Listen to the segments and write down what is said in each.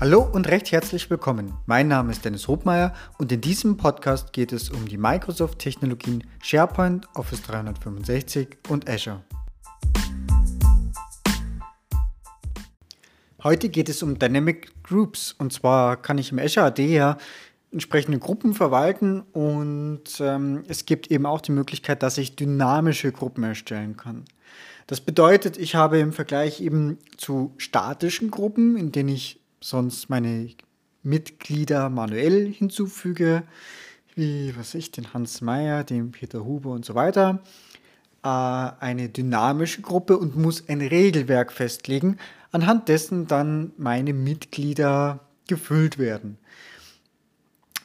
Hallo und recht herzlich willkommen. Mein Name ist Dennis Hobmeier und in diesem Podcast geht es um die Microsoft-Technologien SharePoint, Office 365 und Azure. Heute geht es um Dynamic Groups und zwar kann ich im Azure AD ja entsprechende Gruppen verwalten und ähm, es gibt eben auch die Möglichkeit, dass ich dynamische Gruppen erstellen kann. Das bedeutet, ich habe im Vergleich eben zu statischen Gruppen, in denen ich sonst meine Mitglieder manuell hinzufüge, wie was ich, den Hans Meyer, den Peter Huber und so weiter, äh, eine dynamische Gruppe und muss ein Regelwerk festlegen, anhand dessen dann meine Mitglieder gefüllt werden.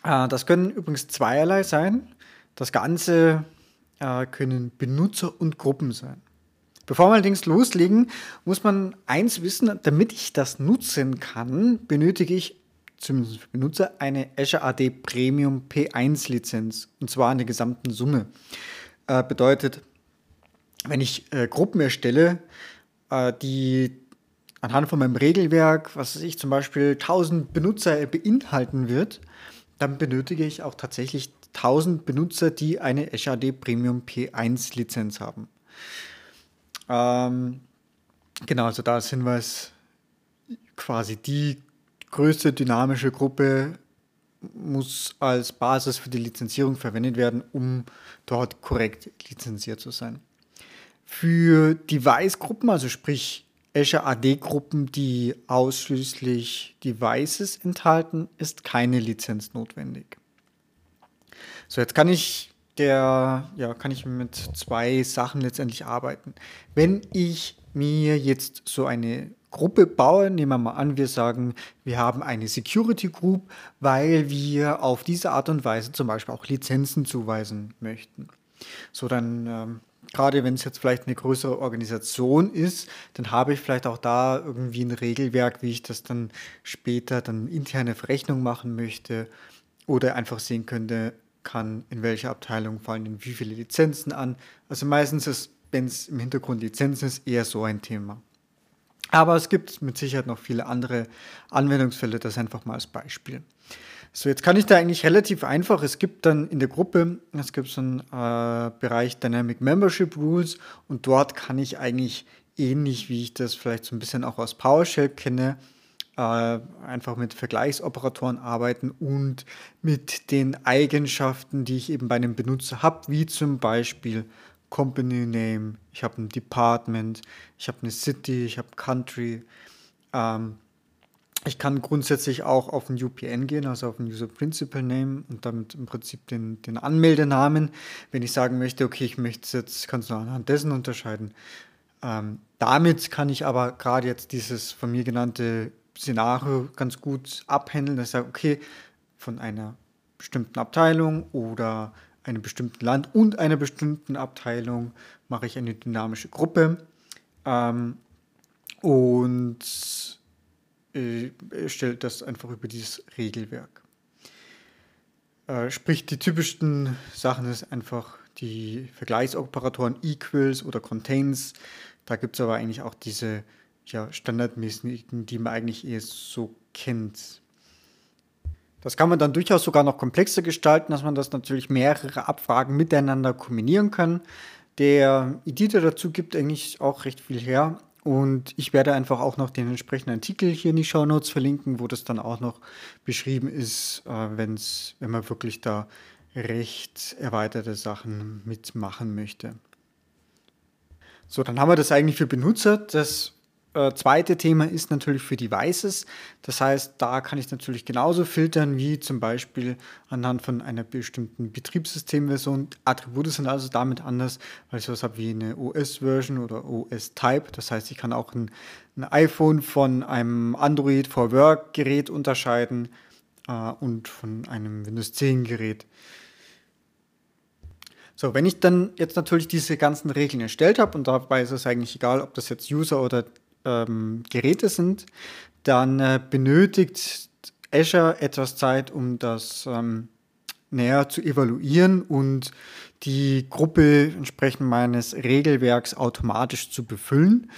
Äh, das können übrigens zweierlei sein. Das Ganze äh, können Benutzer und Gruppen sein. Bevor wir allerdings loslegen, muss man eins wissen, damit ich das nutzen kann, benötige ich zumindest für Benutzer eine Azure AD Premium P1 Lizenz und zwar in der gesamten Summe. Äh, bedeutet, wenn ich äh, Gruppen erstelle, äh, die anhand von meinem Regelwerk, was ich zum Beispiel 1000 Benutzer beinhalten wird, dann benötige ich auch tatsächlich 1000 Benutzer, die eine Azure AD Premium P1 Lizenz haben. Ähm, genau, also da ist Hinweis quasi die größte dynamische Gruppe muss als Basis für die Lizenzierung verwendet werden, um dort korrekt lizenziert zu sein. Für Device-Gruppen, also sprich Azure AD-Gruppen, die ausschließlich Devices enthalten, ist keine Lizenz notwendig. So, jetzt kann ich der, ja, kann ich mit zwei Sachen letztendlich arbeiten. Wenn ich mir jetzt so eine Gruppe baue, nehmen wir mal an, wir sagen, wir haben eine Security Group, weil wir auf diese Art und Weise zum Beispiel auch Lizenzen zuweisen möchten. So, dann ähm, gerade wenn es jetzt vielleicht eine größere Organisation ist, dann habe ich vielleicht auch da irgendwie ein Regelwerk, wie ich das dann später dann interne Verrechnung machen möchte oder einfach sehen könnte, kann, in welcher Abteilung fallen denn wie viele Lizenzen an. Also meistens ist, wenn es im Hintergrund Lizenzen ist, eher so ein Thema. Aber es gibt mit Sicherheit noch viele andere Anwendungsfälle, das einfach mal als Beispiel. So, jetzt kann ich da eigentlich relativ einfach, es gibt dann in der Gruppe, es gibt so einen äh, Bereich Dynamic Membership Rules und dort kann ich eigentlich ähnlich wie ich das vielleicht so ein bisschen auch aus PowerShell kenne, einfach mit Vergleichsoperatoren arbeiten und mit den Eigenschaften, die ich eben bei einem Benutzer habe, wie zum Beispiel Company Name, ich habe ein Department, ich habe eine City, ich habe Country. Ähm, ich kann grundsätzlich auch auf ein UPN gehen, also auf ein User Principal Name und damit im Prinzip den, den Anmeldenamen. Wenn ich sagen möchte, okay, ich möchte es jetzt, kannst du anhand dessen unterscheiden. Ähm, damit kann ich aber gerade jetzt dieses von mir genannte Szenario ganz gut abhändeln, dass ich sage, okay, von einer bestimmten Abteilung oder einem bestimmten Land und einer bestimmten Abteilung mache ich eine dynamische Gruppe ähm, und äh, stellt das einfach über dieses Regelwerk. Äh, sprich, die typischsten Sachen ist einfach die Vergleichsoperatoren Equals oder Contains. Da gibt es aber eigentlich auch diese ja, standardmäßigen, die man eigentlich eher so kennt. Das kann man dann durchaus sogar noch komplexer gestalten, dass man das natürlich mehrere Abfragen miteinander kombinieren kann. Der Editor dazu gibt eigentlich auch recht viel her. Und ich werde einfach auch noch den entsprechenden Artikel hier in die Show Notes verlinken, wo das dann auch noch beschrieben ist, äh, wenn's, wenn man wirklich da recht erweiterte Sachen mitmachen möchte. So, dann haben wir das eigentlich für Benutzer. Das äh, zweite Thema ist natürlich für Devices. Das heißt, da kann ich natürlich genauso filtern wie zum Beispiel anhand von einer bestimmten Betriebssystemversion. Attribute sind also damit anders, weil ich sowas habe wie eine OS-Version oder OS-Type. Das heißt, ich kann auch ein, ein iPhone von einem Android for Work-Gerät unterscheiden äh, und von einem Windows 10-Gerät. So, wenn ich dann jetzt natürlich diese ganzen Regeln erstellt habe und dabei ist es eigentlich egal, ob das jetzt User oder ähm, Geräte sind, dann äh, benötigt Azure etwas Zeit, um das ähm, näher zu evaluieren und die Gruppe entsprechend meines Regelwerks automatisch zu befüllen.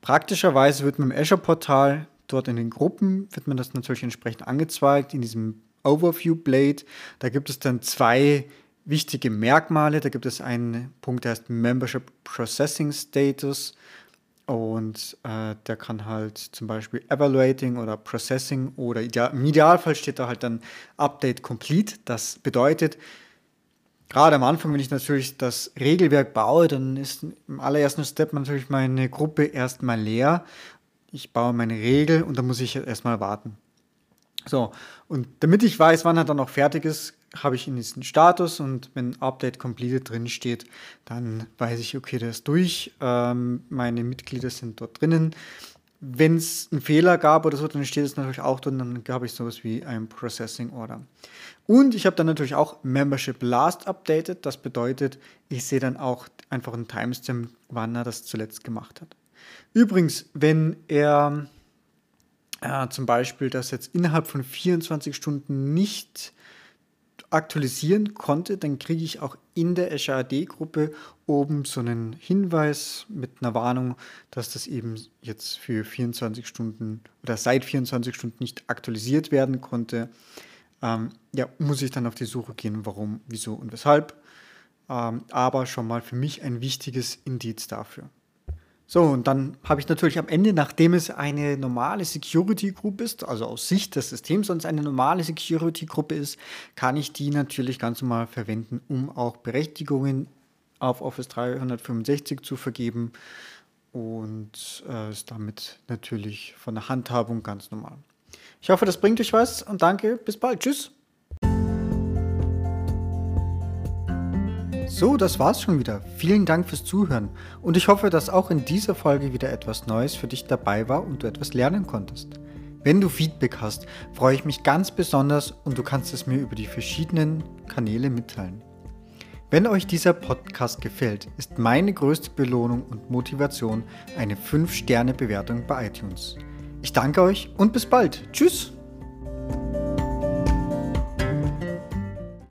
Praktischerweise wird mit dem Azure-Portal dort in den Gruppen wird mir das natürlich entsprechend angezweigt in diesem Overview Blade. Da gibt es dann zwei wichtige Merkmale. Da gibt es einen Punkt, der heißt Membership Processing Status. Und äh, der kann halt zum Beispiel Evaluating oder Processing oder ideal, im Idealfall steht da halt dann Update Complete. Das bedeutet, gerade am Anfang, wenn ich natürlich das Regelwerk baue, dann ist im allerersten Step natürlich meine Gruppe erstmal leer. Ich baue meine Regel und dann muss ich erstmal warten. So, und damit ich weiß, wann er dann auch fertig ist, habe ich in diesen Status und wenn Update completed drin steht, dann weiß ich, okay, der ist durch. Ähm, meine Mitglieder sind dort drinnen. Wenn es einen Fehler gab oder so, dann steht es natürlich auch drin, dann habe ich sowas wie ein Processing Order. Und ich habe dann natürlich auch Membership Last updated. Das bedeutet, ich sehe dann auch einfach einen Timestamp, wann er das zuletzt gemacht hat. Übrigens, wenn er äh, zum Beispiel das jetzt innerhalb von 24 Stunden nicht aktualisieren konnte, dann kriege ich auch in der SHD-Gruppe oben so einen Hinweis mit einer Warnung, dass das eben jetzt für 24 Stunden oder seit 24 Stunden nicht aktualisiert werden konnte. Ähm, ja, muss ich dann auf die Suche gehen, warum, wieso und weshalb. Ähm, aber schon mal für mich ein wichtiges Indiz dafür. So, und dann habe ich natürlich am Ende, nachdem es eine normale Security Group ist, also aus Sicht des Systems sonst eine normale Security Gruppe ist, kann ich die natürlich ganz normal verwenden, um auch Berechtigungen auf Office 365 zu vergeben und äh, ist damit natürlich von der Handhabung ganz normal. Ich hoffe, das bringt euch was und danke, bis bald. Tschüss. So, das war's schon wieder. Vielen Dank fürs Zuhören und ich hoffe, dass auch in dieser Folge wieder etwas Neues für dich dabei war und du etwas lernen konntest. Wenn du Feedback hast, freue ich mich ganz besonders und du kannst es mir über die verschiedenen Kanäle mitteilen. Wenn euch dieser Podcast gefällt, ist meine größte Belohnung und Motivation eine 5-Sterne-Bewertung bei iTunes. Ich danke euch und bis bald. Tschüss!